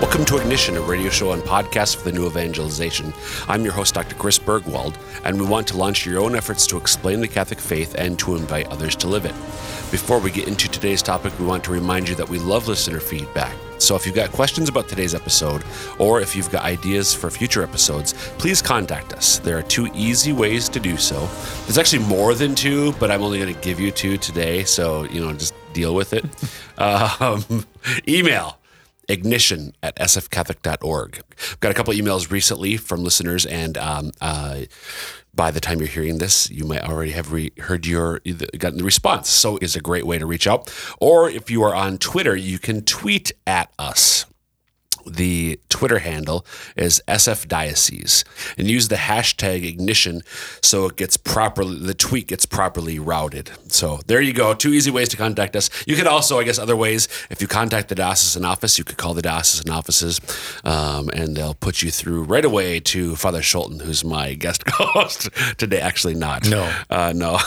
Welcome to Ignition, a radio show and podcast for the new evangelization. I'm your host, Dr. Chris Burgwald, and we want to launch your own efforts to explain the Catholic faith and to invite others to live it. Before we get into today's topic, we want to remind you that we love listener feedback. So if you've got questions about today's episode, or if you've got ideas for future episodes, please contact us. There are two easy ways to do so. There's actually more than two, but I'm only going to give you two today, so you know, just deal with it. um, email ignition at sfcatholic.org. I've got a couple emails recently from listeners, and um, uh, by the time you're hearing this, you might already have re- heard your gotten the response. So it's a great way to reach out. Or if you are on Twitter, you can tweet at us the Twitter handle is SF Diocese and use the hashtag ignition so it gets properly, the tweet gets properly routed. So there you go. Two easy ways to contact us. You could also, I guess, other ways, if you contact the diocesan office, you could call the diocesan offices um, and they'll put you through right away to Father Scholten, who's my guest host today. Actually, not. No. Uh, no.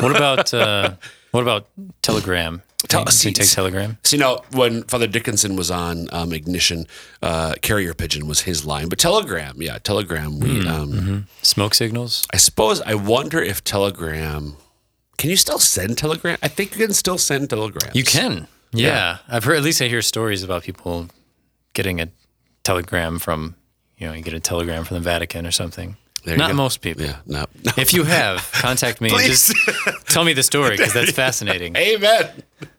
what about, uh, what about Telegram? Tell, you take Telegram? So, you know, when Father Dickinson was on um, Ignition, uh, Carrier Pigeon was his line. But Telegram, yeah, Telegram, we. Um, Mm-hmm. Smoke signals? I suppose, I wonder if Telegram. Can you still send Telegram? I think you can still send telegrams. You can. Yeah. I've heard, at least I hear stories about people getting a telegram from, you know, you get a telegram from the Vatican or something. There Not most people. Yeah, no. If you have, contact me and Please. just tell me the story because that's fascinating. Amen.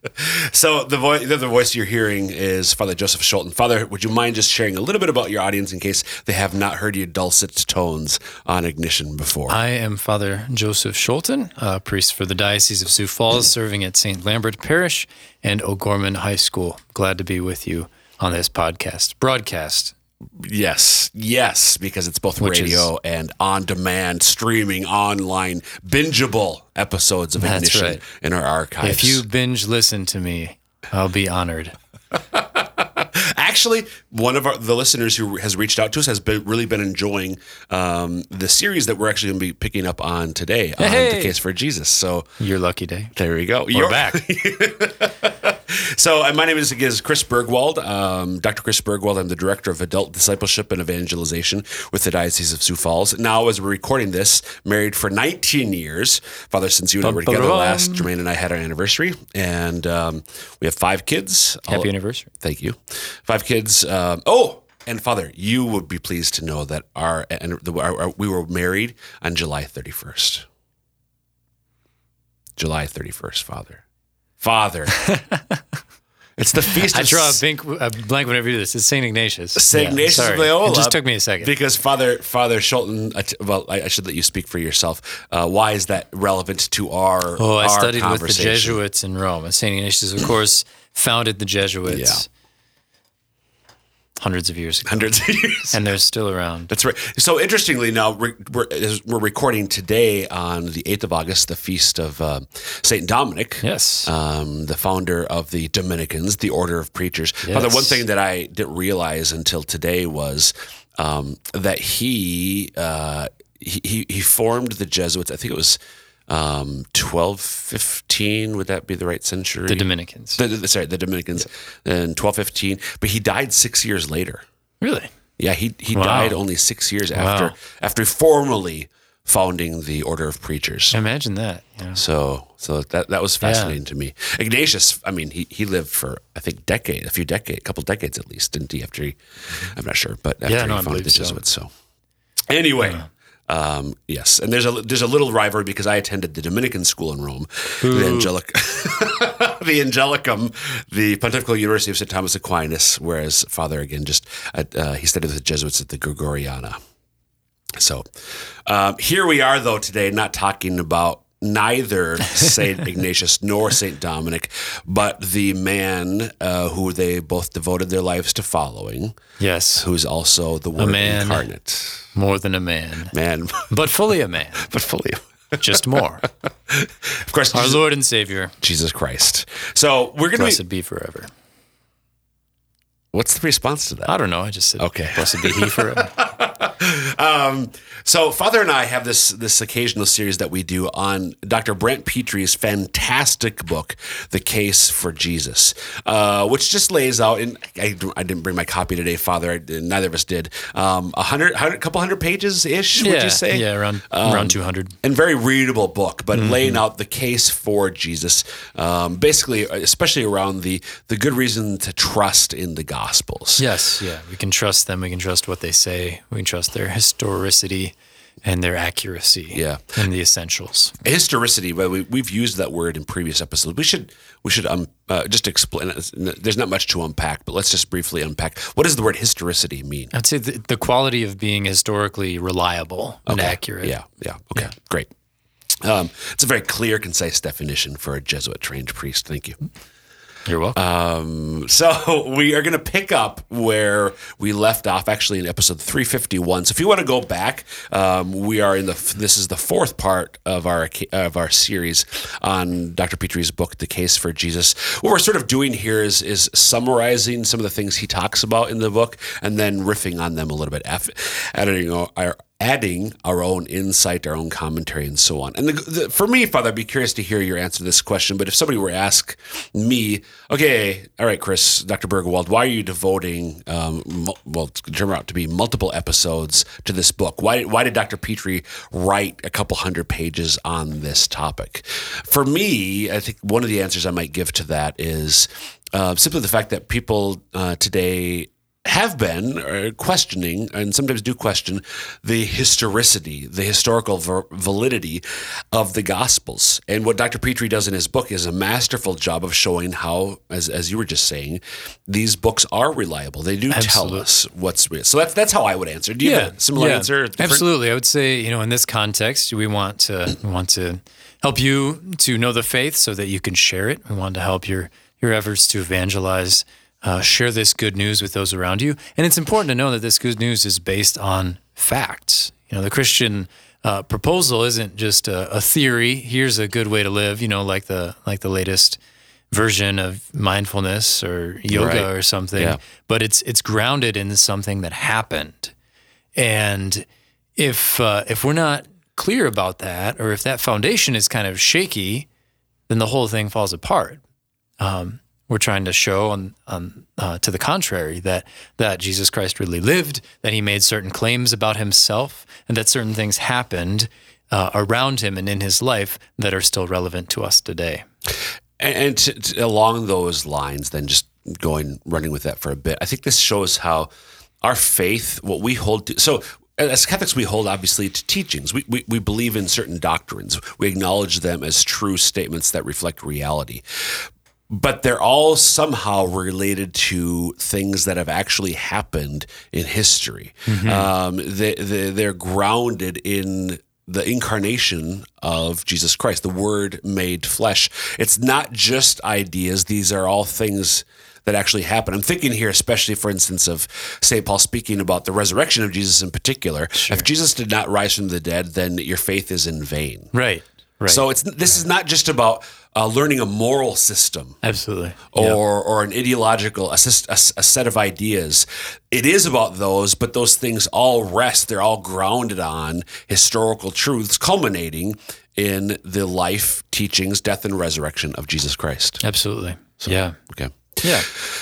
So the voice, the voice you're hearing is Father Joseph Scholten. Father, would you mind just sharing a little bit about your audience in case they have not heard your dulcet tones on Ignition before? I am Father Joseph Scholten, a priest for the Diocese of Sioux Falls, serving at St. Lambert Parish and O'Gorman High School. Glad to be with you on this podcast, broadcast. Yes, yes, because it's both Which radio and on demand, streaming, online, bingeable episodes of Ignition right. in our archives. If you binge listen to me, I'll be honored. actually, one of our, the listeners who has reached out to us has been really been enjoying um, the series that we're actually going to be picking up on today on Hey. the case for Jesus. So Your lucky day. there you go. We're You're back. So uh, my name is, is Chris Burgwald, um, Dr. Chris Burgwald. I'm the director of adult discipleship and evangelization with the Diocese of Sioux Falls. Now, as we're recording this, married for 19 years. Father, since you and I were together last, Jermaine and I had our anniversary, and um, we have five kids. Happy All- anniversary. Thank you. Five kids. Um, oh, and Father, you would be pleased to know that our, and the, our, our we were married on July 31st. July 31st, Father. Father. it's the feast I of draw a, blank, a blank whenever you do this. It's St. Ignatius. St. Yeah, Ignatius sorry. of Loyola. It just took me a second. Because Father Father Scholten, well, I, I should let you speak for yourself. Uh, why is that relevant to our Oh, I our studied with the? Jesuits in Rome. St. Ignatius, of course, founded the Jesuits Yeah. Hundreds of years ago. Hundreds of years. And they're still around. That's right. So interestingly, now we're, we're, we're recording today on the 8th of August, the feast of uh, St. Dominic. Yes. Um, the founder of the Dominicans, the Order of Preachers. Yes. the one thing that I didn't realize until today was um, that he, uh, he he he formed the Jesuits. I think it was um, 1215. Would that be the right century? the Dominicans. The- the- sorry, the Dominicans in 1215. But he died six years later. really? Yeah, he he Wow. died only six years after Wow. after formally founding the Order of Preachers. Imagine that. know. So so that that was fascinating to me. Ignatius, I mean, he, he lived for I think decade, a few decades, a couple decades at least, didn't he? After he, I'm not sure, but after Yeah, no, he founded the believe so. So anyway. Um, yes, and there's a there's a little rivalry because I attended the Dominican school in Rome, the Angelic, the Angelicum, the Pontifical University of St. Thomas Aquinas, whereas Father again just at, uh, he studied with the Jesuits at the Gregoriana. So um, here we are, though, today, not talking about neither Saint Ignatius nor Saint Dominic, but the man uh, who they both devoted their lives to following, Yes. who's also the Word man. incarnate. More than a man, Man, but fully a man. but fully, Just more. of course, Our Jesus, Lord and Savior, Jesus Christ. So we're gonna. blessed Be, be forever. what's the response to that? I don't know. I just said, Okay. blessed be He forever. Um, so, Father and I have this this occasional series that we do on Dr. Brant Pitre's fantastic book, "The Case for Jesus," uh, which just lays out. And I, I, didn't bring my copy today, Father. I, neither of us did. Um, a hundred, hundred, couple hundred pages ish. Yeah, would you say? yeah, around Um, around two hundred. and very readable book, but laying out the case for Jesus, um, basically, especially around the the good reason to trust in the Gospels. Yes, yeah, we can trust them. We can trust what they say. We can trust their historicity and their accuracy. Yeah. and the essentials. historicity but we, we've used that word in previous episodes we should we should um, uh, just explain there's not much to unpack but let's just briefly unpack what does the word historicity mean I'd say the, the quality of being historically reliable and accurate. yeah yeah okay great um, it's a very clear concise definition for a jesuit trained priest thank you you're welcome. Um, so we are going to pick up where we left off, actually in episode 351. So if you want to go back, um, we are in the this is the fourth part of our of our series on Dr. Pitre's book, The Case for Jesus. What we're sort of doing here is is summarizing some of the things he talks about in the book, and then riffing on them a little bit, aff- adding our adding our own insight, our own commentary, and so on. And the, the, for me, Father, I'd be curious to hear your answer to this question. But if somebody were to ask me, okay, all right, Chris, Dr. Burgwald, why are you devoting, um, well, it's going to turn out to be multiple episodes to this book? Why, why did Dr. Pitre write a couple hundred pages on this topic? For me, I think one of the answers I might give to that is uh, simply the fact that people uh, today have been uh, questioning and sometimes do question the historicity, the historical ver- validity of the Gospels. And what Dr. Pitre does in his book is a masterful job of showing how, as, as you were just saying, these books are reliable. They do tell us what's real. So that's that's how I would answer. Do you have a similar yeah. answer? Absolutely. I would say, you know, in this context, we want to we want to help you to know the faith so that you can share it. We want to help your your efforts to evangelize, uh, share this good news with those around you. And it's important to know that this good news is based on facts. You know, the Christian uh, proposal isn't just a, a theory. Here's a good way to live. You know, like the like the latest version of mindfulness or yoga Right. or something. Yeah. But it's it's grounded in something that happened. And if uh, if we're not clear about that, or if that foundation is kind of shaky, then the whole thing falls apart. Um, we're trying to show on, on uh, to the contrary that that Jesus Christ really lived, that he made certain claims about himself, and that certain things happened uh, around him and in his life that are still relevant to us today. And, and to, to- along those lines, then just going running with that for a bit, I think this shows how our faith, what we hold to. So as Catholics, we hold obviously to teachings. We, we we believe in certain doctrines. We acknowledge them as true statements that reflect reality. But they're all somehow related to things that have actually happened in history. Um, they, they, they're grounded in the incarnation of Jesus Christ, the Word made flesh. It's not just ideas, these are all things that actually happen. I'm thinking here, especially, for instance, of St. Paul speaking about the resurrection of Jesus in particular. If Jesus did not rise from the dead, then your faith is in vain. Right. Right. So it's this is not just about uh, learning a moral system absolutely. or or an ideological a, a a set of ideas. It is about those, but those things all rest. They're all grounded on historical truths, culminating in the life, teachings, death, and resurrection of Jesus Christ. Absolutely. yeah. Okay. Yeah.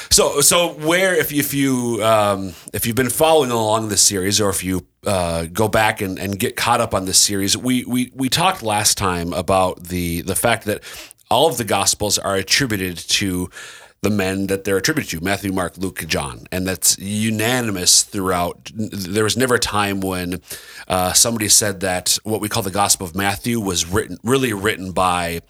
So, so where if you, if you um, if you've been following along this series, or if you uh, go back and, and get caught up on this series, we, we we talked last time about the the fact that all of the Gospels are attributed to the men that they're attributed to Matthew, Mark, Luke, John, and that's unanimous throughout. There was never a time when uh, somebody said that what we call the Gospel of Matthew was written really written by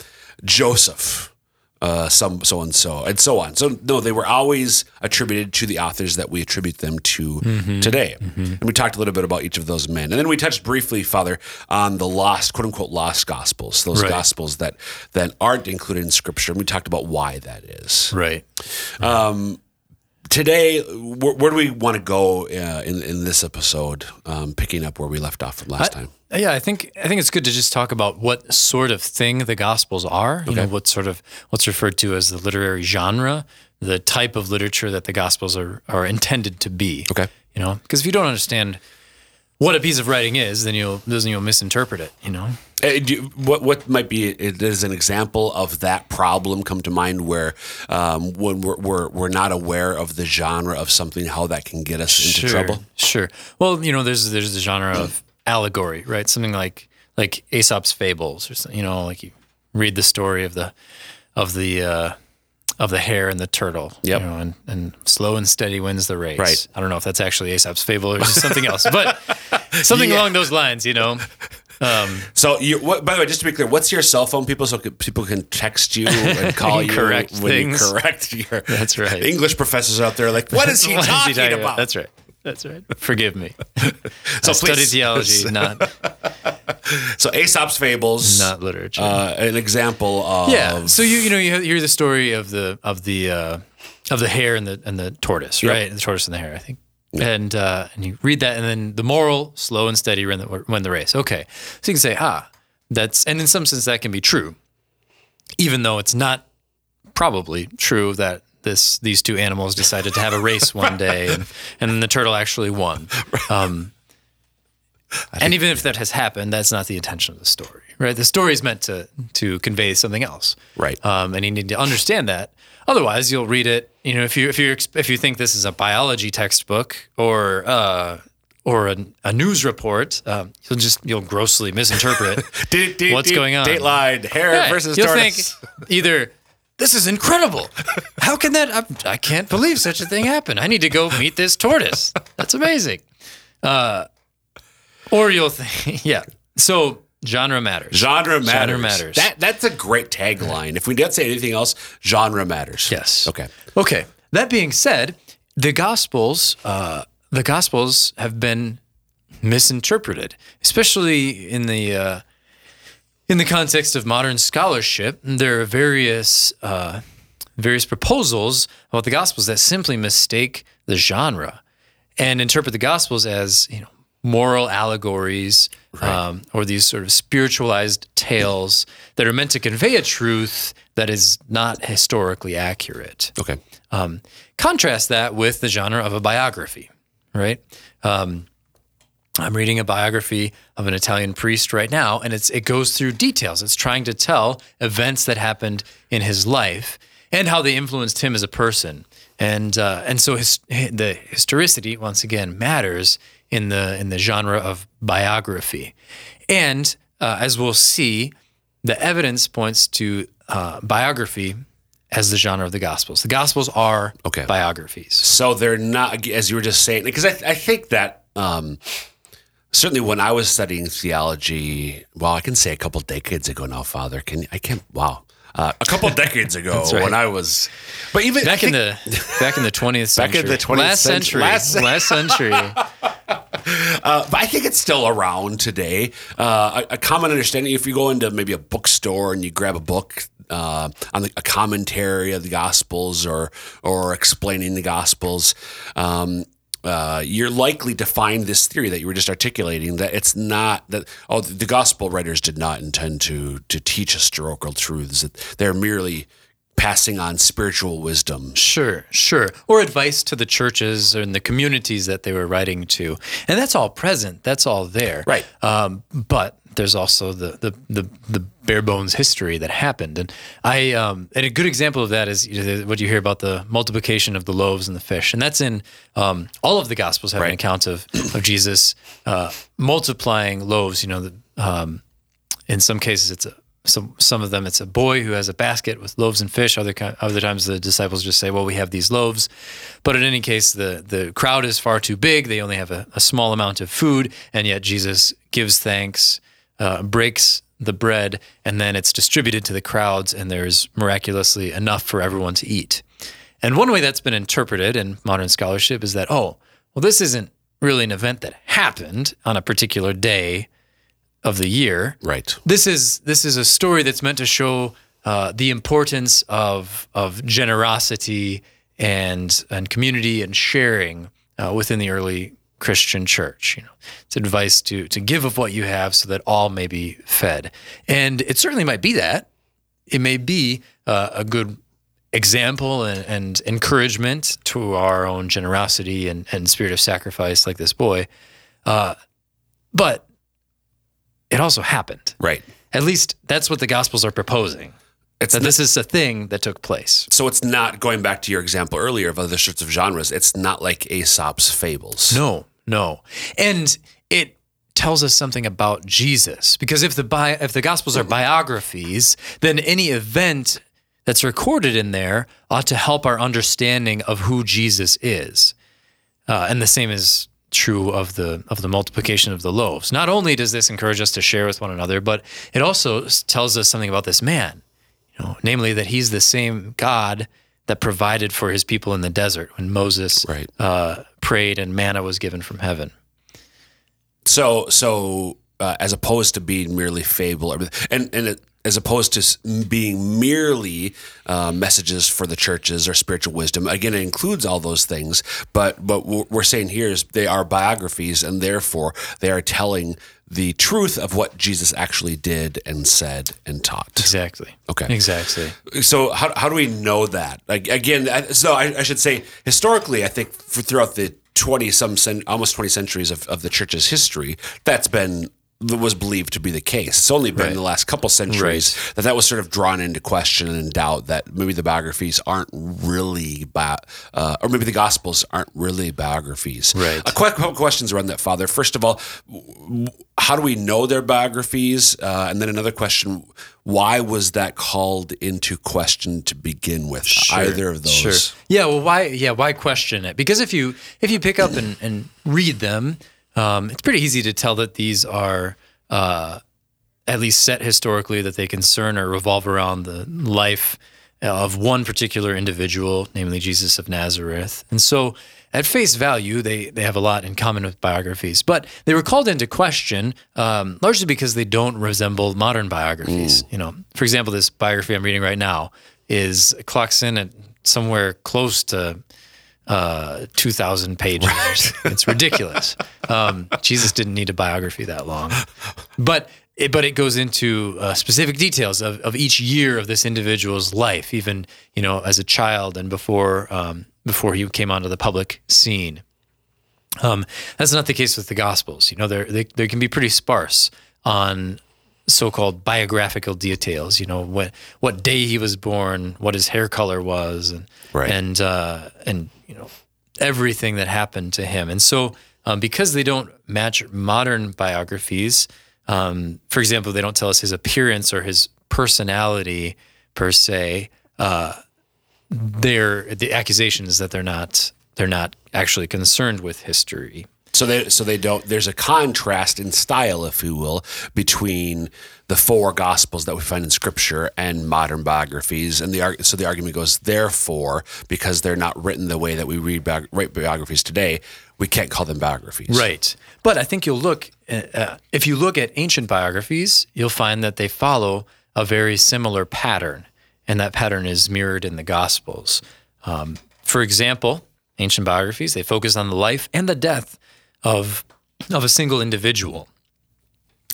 Joseph uh, some so and so and so on. So no, they were always attributed to the authors that we attribute them to mm-hmm. today. Mm-hmm. And we talked a little bit about each of those men, and then we touched briefly, Father, on the lost, quote unquote, lost gospels, those Right. gospels that that aren't included in Scripture. And we talked about why that is. Right. Um, Today, where, where do we want to go uh, in in this episode? Um, picking up where we left off from last time. Yeah, I think I think it's good to just talk about what sort of thing the Gospels are. You know, what sort of what's referred to as the literary genre, the type of literature that the Gospels are are intended to be. Okay. You know, because if you don't understand what a piece of writing is, then you'll then you'll misinterpret it. You know. You- what what might be is an example of that problem come to mind where um, when we're, we're we're not aware of the genre of something, how that can get us into sure, trouble? Sure. Well, you know, there's there's the genre of allegory, right? Something like like Aesop's fables, or something, you know, like you read the story of the of the uh, of the hare and the turtle. Yep. You know, and, and slow and steady wins the race. Right. I don't know if that's actually Aesop's fable or just something else, but something Yeah. along those lines. You know. Um, so, you, what, by the way, just to be clear, what's your cell phone, people, so people can text you and call you Correct when things. you correct your. That's right. English professors out there, are like, what is he What is talking about? That's right. That's right. Forgive me. So I studied please- theology, not So, Aesop's fables, not literature. uh, an example of. Yeah. So you you know you hear the story of the of the uh, of the hare and the and the tortoise, Yep. right? The tortoise and the hare, I think. And uh, and you read that, and then the moral: slow and steady win the win the race. Okay, so you can say, ah, that's and in some sense that can be true, even though it's not probably true that this these two animals decided to have a race one day, and and then the turtle actually won. Um, and even if that has happened, that's not the intention of the story, right? The story is meant to to convey something else, Right. Um, and you need to understand that. Otherwise, you'll read it. You know, if you if you if you think this is a biology textbook or uh, or a, a news report, um, you'll just you'll grossly misinterpret Date- date- what's date- going on. Dateline, hare Yeah, versus you'll tortoise. think either this is incredible. How can that? I, I can't believe such a thing happened. I need to go meet this tortoise. That's amazing. Uh, or you'll think, yeah. So genre matters. Genre matters. Genre matters. That that's a great tagline. If we don't say anything else, genre matters. Yes. Okay. Okay. That being said, the Gospels, uh, the Gospels have been misinterpreted, especially in the uh, in the context of modern scholarship. There are various uh, various proposals about the Gospels that simply mistake the genre and interpret the Gospels as you know moral allegories um, or these sort of spiritualized tales that are meant to convey a truth that is not historically accurate. Okay. Um, contrast that with the genre of a biography, right? Um, I'm reading a biography of an Italian priest right now, and it's it goes through details. It's trying to tell events that happened in his life and how they influenced him as a person. And uh, and so his, the historicity once again matters in the in the genre of biography, and uh, as we'll see, the evidence points to uh, biography as the genre of the Gospels. The Gospels are Okay. biographies. So they're not, as you were just saying, because I, I think that um, certainly when I was studying theology, well, I can say a couple decades ago now, Father. Can I can't? Wow, uh, a couple decades ago right. when I was, but even Back I in the back in the twentieth Back century, in the 20th last century. century, Last last, century. Uh, but I think it's still around today. Uh, a, a common understanding, if you go into maybe a bookstore and you grab a book uh, on the, a commentary of the Gospels or or explaining the Gospels, um, uh, you're likely to find this theory that you were just articulating that it's not that oh the Gospel writers did not intend to to teach historical truths. That they're merely passing on spiritual wisdom. Sure, sure. Or advice to the churches and the communities that they were writing to, and that's all present. That's all there. Right. Um, but there's also the, the the the bare bones history that happened, and I um, and a good example of that is you know, what you hear about the multiplication of the loaves and the fish, and that's in um, all of the Gospels have an account of of Jesus uh, multiplying loaves. You know, the, um, in some cases it's a some some of them it's a boy who has a basket with loaves and fish. Other other times the disciples just say, "Well, we have these loaves," but in any case, the the crowd is far too big. They only have a, a small amount of food, and yet Jesus gives thanks, uh, breaks the bread, and then it's distributed to the crowds, and there's miraculously enough for everyone to eat. And one way that's been interpreted in modern scholarship is that, oh, well, this isn't really an event that happened on a particular day of the year. Right. This is this is a story that's meant to show uh, the importance of of generosity and and community and sharing uh, within the early Christian church. You know, it's advice to to give of what you have so that all may be fed, and it certainly might be that. It may be uh, a good example and, and encouragement to our own generosity and, and spirit of sacrifice, like this boy. Uh, but it also happened. Right. At least that's what the Gospels are proposing. It's That not- this is a thing that took place. so it's not going back to your example earlier of other sorts of genres. It's not like Aesop's fables. No, no. And it tells us something about Jesus because if the bi- if the gospels are biographies, then any event that's recorded in there ought to help our understanding of who Jesus is. Uh, and the same is true of the of the multiplication of the loaves. Not only does this encourage us to share with one another, but it also tells us something about this man. You know, namely that he's the same God that provided for his people in the desert when Moses Right. uh, prayed and manna was given from heaven. So so uh, as opposed to being merely fable, and and it, as opposed to being merely uh, messages for the churches or spiritual wisdom, again, it includes all those things. But but what we're saying here is they are biographies, and therefore they are telling the truth of what Jesus actually did and said and taught. Exactly. Okay. Exactly. So how, how do we know that? Like, again, I- so I, I should say historically, I think for, throughout the twenty some cent, almost twenty centuries of, of the church's history, that's been was believed to be the case. It's only been Right. the last couple centuries that that was sort of drawn into question and doubt that maybe the biographies aren't really bi- uh, or maybe the gospels aren't really biographies. Right. A quick couple questions around that, Father. First of all, how do we know their biographies? Uh, and then another question: Why was that called into question to begin with? Either of those. Sure. Yeah. Well, why? Yeah. Why question it? Because if you if you pick up and, and read them, um, it's pretty easy to tell that these are uh, at least set historically that they concern or revolve around the life of one particular individual, namely Jesus of Nazareth. And so, at face value, they they have a lot in common with biographies, but they were called into question um, largely because they don't resemble modern biographies. You know, for example, this biography I'm reading right now is clocks in at somewhere close to uh, 2,000 pages. it's ridiculous. Um, Jesus didn't need a biography that long, but it, but it goes into uh, specific details of, of each year of this individual's life, even you know as a child and before um, before he came onto the public scene. Um, that's not the case with the Gospels. You know, they're, they they can be pretty sparse on so-called biographical details. You know, what what day he was born, what his hair color was, and Right. and uh, and you know everything that happened to him. And so, um, because they don't match modern biographies, um, for example, they don't tell us his appearance or his personality per se. Uh, they're the accusation is that they're not they're not actually concerned with history. So they so they don't. There's a contrast in style, if you will, between the four gospels that we find in Scripture and modern biographies. And the so the argument goes, therefore, because they're not written the way that we read bi- write biographies today, we can't call them biographies. Right. But I think you'll look, uh, uh, if you look at ancient biographies, you'll find that they follow a very similar pattern. And that pattern is mirrored in the Gospels. Um, for example, ancient biographies, they focus on the life and the death of, of a single individual.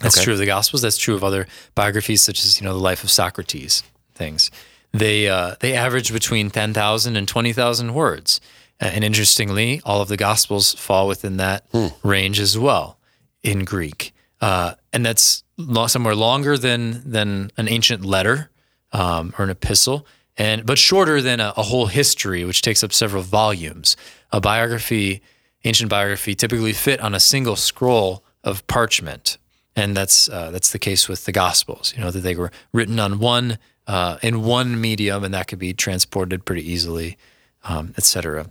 That's true of the Gospels. That's true of other biographies, such as you know the life of Socrates. Things they uh, they average between 10,000 and 20,000 words, Uh, and interestingly, all of the Gospels fall within that range as well in Greek, uh, and that's somewhere longer than than an ancient letter um, or an epistle, and but shorter than a, a whole history, which takes up several volumes. A biography, ancient biography, typically fit on a single scroll of parchment, and that's uh, that's the case with the Gospels. You know that they were written on one uh, in one medium, and that could be transported pretty easily, um, etc.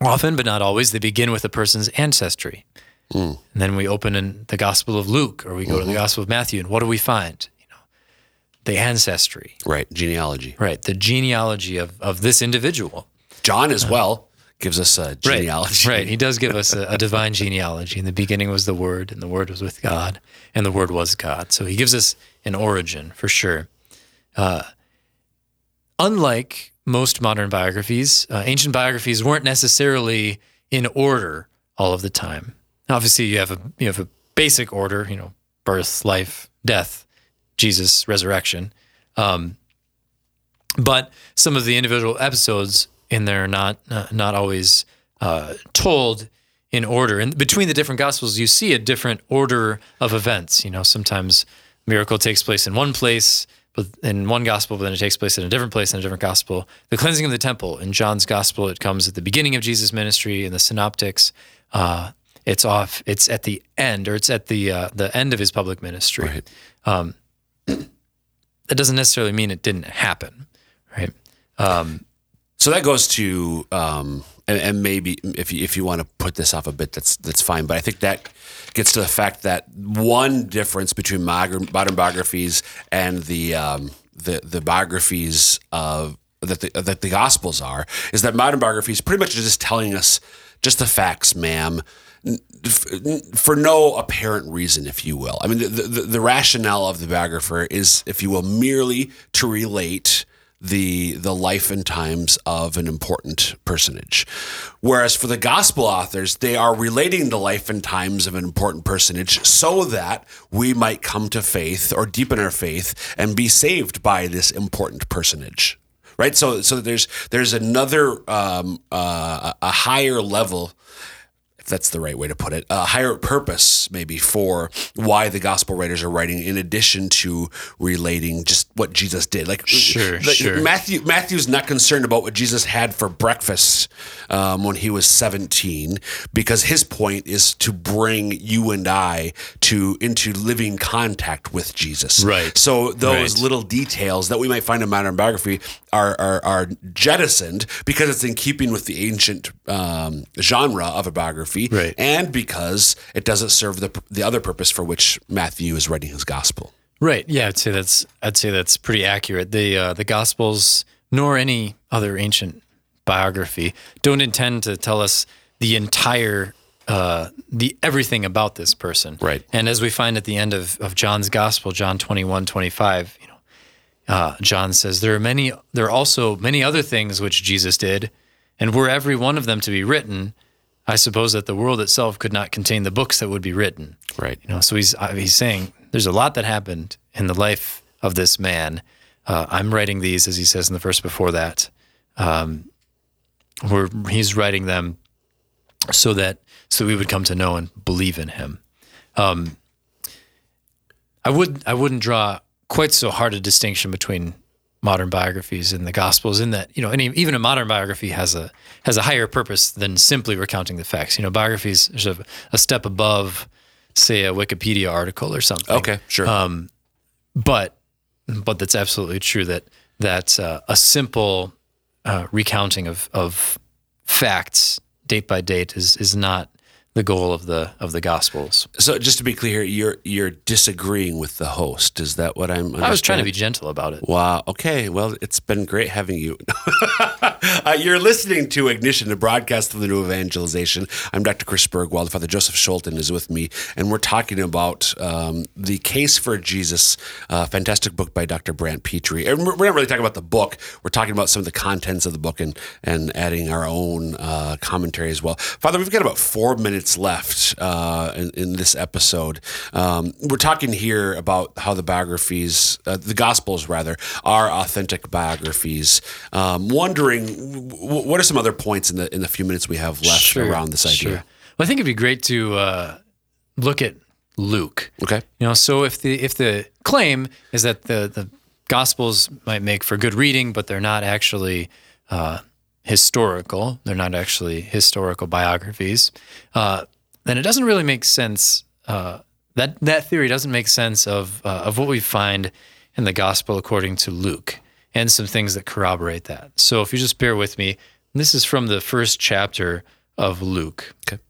Often, but not always, they begin with a person's ancestry. And then we open in the Gospel of Luke or we go to the Gospel of Matthew, and what do we find? You know, the ancestry, Right. Genealogy. right? The genealogy of, of this individual. John as well gives us a genealogy. Right. He does give us a, a divine genealogy. In the beginning was the Word, and the Word was with God, and the Word was God. So he gives us an origin for sure. Uh, unlike most modern biographies, uh, ancient biographies weren't necessarily in order all of the time. Obviously, you have a you have a basic order. You know, birth, life, death, Jesus, resurrection. Um, but some of the individual episodes in there are not uh, not always uh, told in order. And between the different gospels, you see a different order of events. You know, sometimes miracle takes place in one place, but in one gospel, but then it takes place in a different place in a different gospel. The cleansing of the temple in John's gospel, it comes at the beginning of Jesus' ministry. In the synoptics, uh, it's off. It's at the end, or it's at the uh, the end of his public ministry. Right. Um, that doesn't necessarily mean it didn't happen, right? Um, So that goes to, um, and, and maybe if you, if you want to put this off a bit, that's that's fine. But I think that gets to the fact that one difference between modern, modern biographies and the um, the the biographies of that the that the Gospels are is that modern biographies pretty much are just telling us just the facts, ma'am. For no apparent reason, if you will. I mean, the, the, the rationale of the biographer is, if you will, merely to relate the the life and times of an important personage. Whereas for the gospel authors, they are relating the life and times of an important personage so that we might come to faith or deepen our faith and be saved by this important personage. Right? So so there's there's another um, uh, a higher level if that's the right way to put it, a higher purpose maybe for why the gospel writers are writing, in addition to relating just what Jesus did. Like, Sure, like, sure. Matthew Matthew's not concerned about what Jesus had for breakfast um, when he was seventeen, because his point is to bring you and I to into living contact with Jesus. Right. So those Right. little details that we might find in modern biography are are, are jettisoned because it's in keeping with the ancient um, genre of a biography, Right. and because it doesn't serve the the other purpose for which Matthew is writing his gospel. Right. Yeah, I'd say that's I'd say that's pretty accurate. The uh, the Gospels, nor any other ancient biography, don't intend to tell us the entire uh, the everything about this person. Right. And as we find at the end of, of John's Gospel, John 21, 25, you know, uh, John says there are many there are also many other things which Jesus did, and were every one of them to be written, I suppose that the world itself could not contain the books that would be written. Right. You know, so he's uh, he's saying there's a lot that happened in the life of this man. Uh, I'm writing these, as he says in the verse before that. Um, where he's writing them so that so we would come to know and believe in him. Um, I would I wouldn't draw quite so hard a distinction between modern biographies and the Gospels in that you know any even a modern biography has a has a higher purpose than simply recounting the facts. You know, biographies there's a, a step above, say, a Wikipedia article or something. Okay. Sure. Um, but but that's absolutely true that that uh, a simple uh, recounting of of facts date by date is is not the goal of the of the Gospels. so just to be clear, you're you're disagreeing with the host. Is that what I'm? I was trying to be gentle about it. Wow. Okay. Well, it's been great having you. uh, you're listening to Ignition, the broadcast of the New Evangelization. I'm Dr. Chris Burgwald. Father Joseph Scholten is with me, and we're talking about um, the case for Jesus, a fantastic book by Dr. Brant Pitre. And we're we're not really talking about the book. We're talking about some of the contents of the book and and adding our own uh, commentary as well. Father, we've got about four minutes left uh, in, in this episode. Um, we're talking here about how the biographies, uh, the Gospels rather, are authentic biographies. Um, wondering w- what are some other points in the in the few minutes we have left around this idea. Sure. Well, I think it'd be great to uh, look at Luke. Okay. You know, so if the if the claim is that the the Gospels might make for good reading, but they're not actually uh, historical, they're not actually historical biographies, uh, then it doesn't really make sense. Uh, that that theory doesn't make sense of uh, of what we find in the Gospel according to Luke, and some things that corroborate that. So if you just bear with me, this is from the first chapter of Luke. Okay.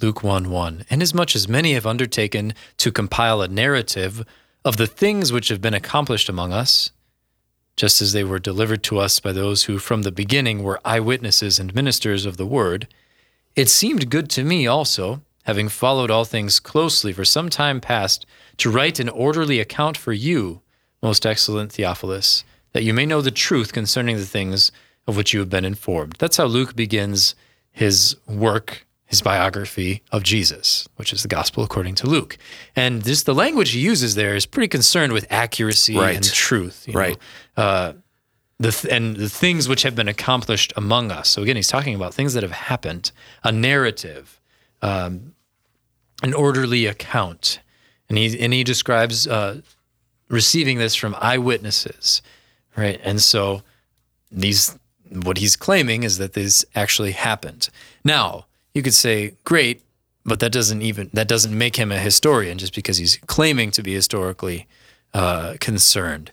Luke 1 1. Inasmuch as many have undertaken to compile a narrative of the things which have been accomplished among us, just as they were delivered to us by those who from the beginning were eyewitnesses and ministers of the word, it seemed good to me also, having followed all things closely for some time past, to write an orderly account for you, most excellent Theophilus, that you may know the truth concerning the things of which you have been informed. That's how Luke begins his work, his biography of Jesus, which is the gospel according to Luke. And just the language he uses there is pretty concerned with accuracy Right. and truth. you know. Uh, the th- and the things which have been accomplished among us. So again, he's talking about things that have happened, a narrative, um, an orderly account, and he and he describes uh, receiving this from eyewitnesses, right? And so these what he's claiming is that this actually happened. Now you could say, great, but that doesn't even that doesn't make him a historian just because he's claiming to be historically uh, concerned.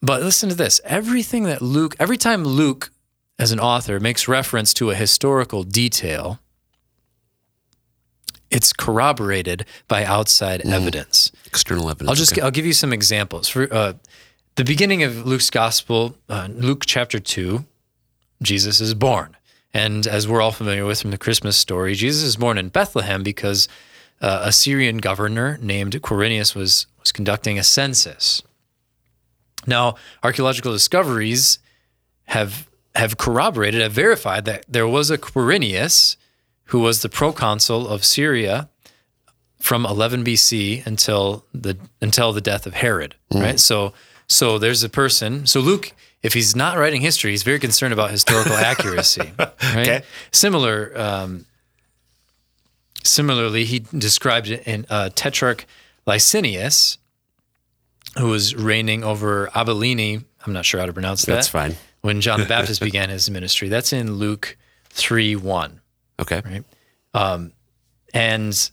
But listen to this: everything that Luke, every time Luke, as an author, makes reference to a historical detail, it's corroborated by outside evidence. External evidence. I'll just okay. I'll give you some examples. For uh, the beginning of Luke's gospel, uh, Luke chapter two, Jesus is born, and as we're all familiar with from the Christmas story, Jesus is born in Bethlehem because uh, a Syrian governor named Quirinius was was conducting a census. Now, archaeological discoveries have have corroborated, have verified that there was a Quirinius who was the proconsul of Syria from 11 BC until the until the death of Herod, right? So so there's a person. So Luke, if he's not writing history, he's very concerned about historical accuracy. Right? Okay. Similar. Um, similarly, he described it in uh, Tetrarch Lysanias, who was reigning over Abilene. I'm not sure how to pronounce that. That's fine. When John the Baptist began his ministry, that's in Luke three one Okay. and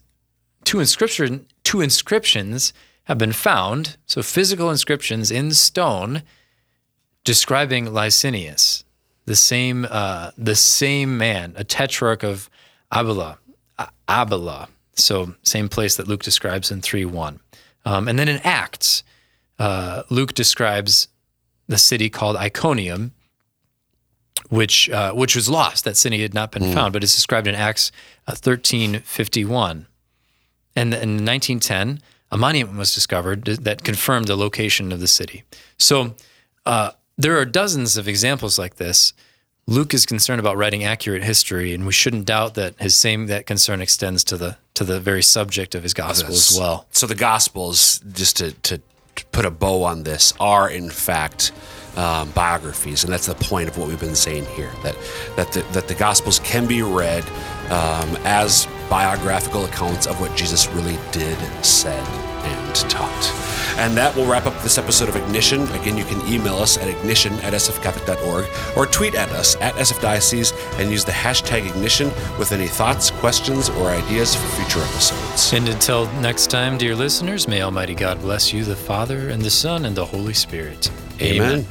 two inscription two inscriptions have been found so physical inscriptions in stone describing Lysanias the same uh, the same man a tetrarch of Abila Abila so same place that Luke describes in 3 1 um, and then in Acts uh, Luke describes the city called Iconium which uh, which was lost. That city had not been found, but it's described in Acts uh, thirteen fifty one. And in 1910, a monument was discovered that confirmed the location of the city. So uh, there are dozens of examples like this. Luke is concerned about writing accurate history, and we shouldn't doubt that his same that concern extends to the to the very subject of his gospel as well. So the Gospels, just to, to put a bow on this, are in fact um, biographies, and that's the point of what we've been saying here. That that the, that the Gospels can be read um, as biographical accounts of what Jesus really did, said, and taught. And that will wrap up this episode of Ignition. Again, you can email us at ignition at sfcatholic.org or tweet at us at sfdiocese and use the hashtag ignition with any thoughts, questions, or ideas for future episodes. And until next time, dear listeners, may Almighty God bless you, the Father, and the Son, and the Holy Spirit. Amen.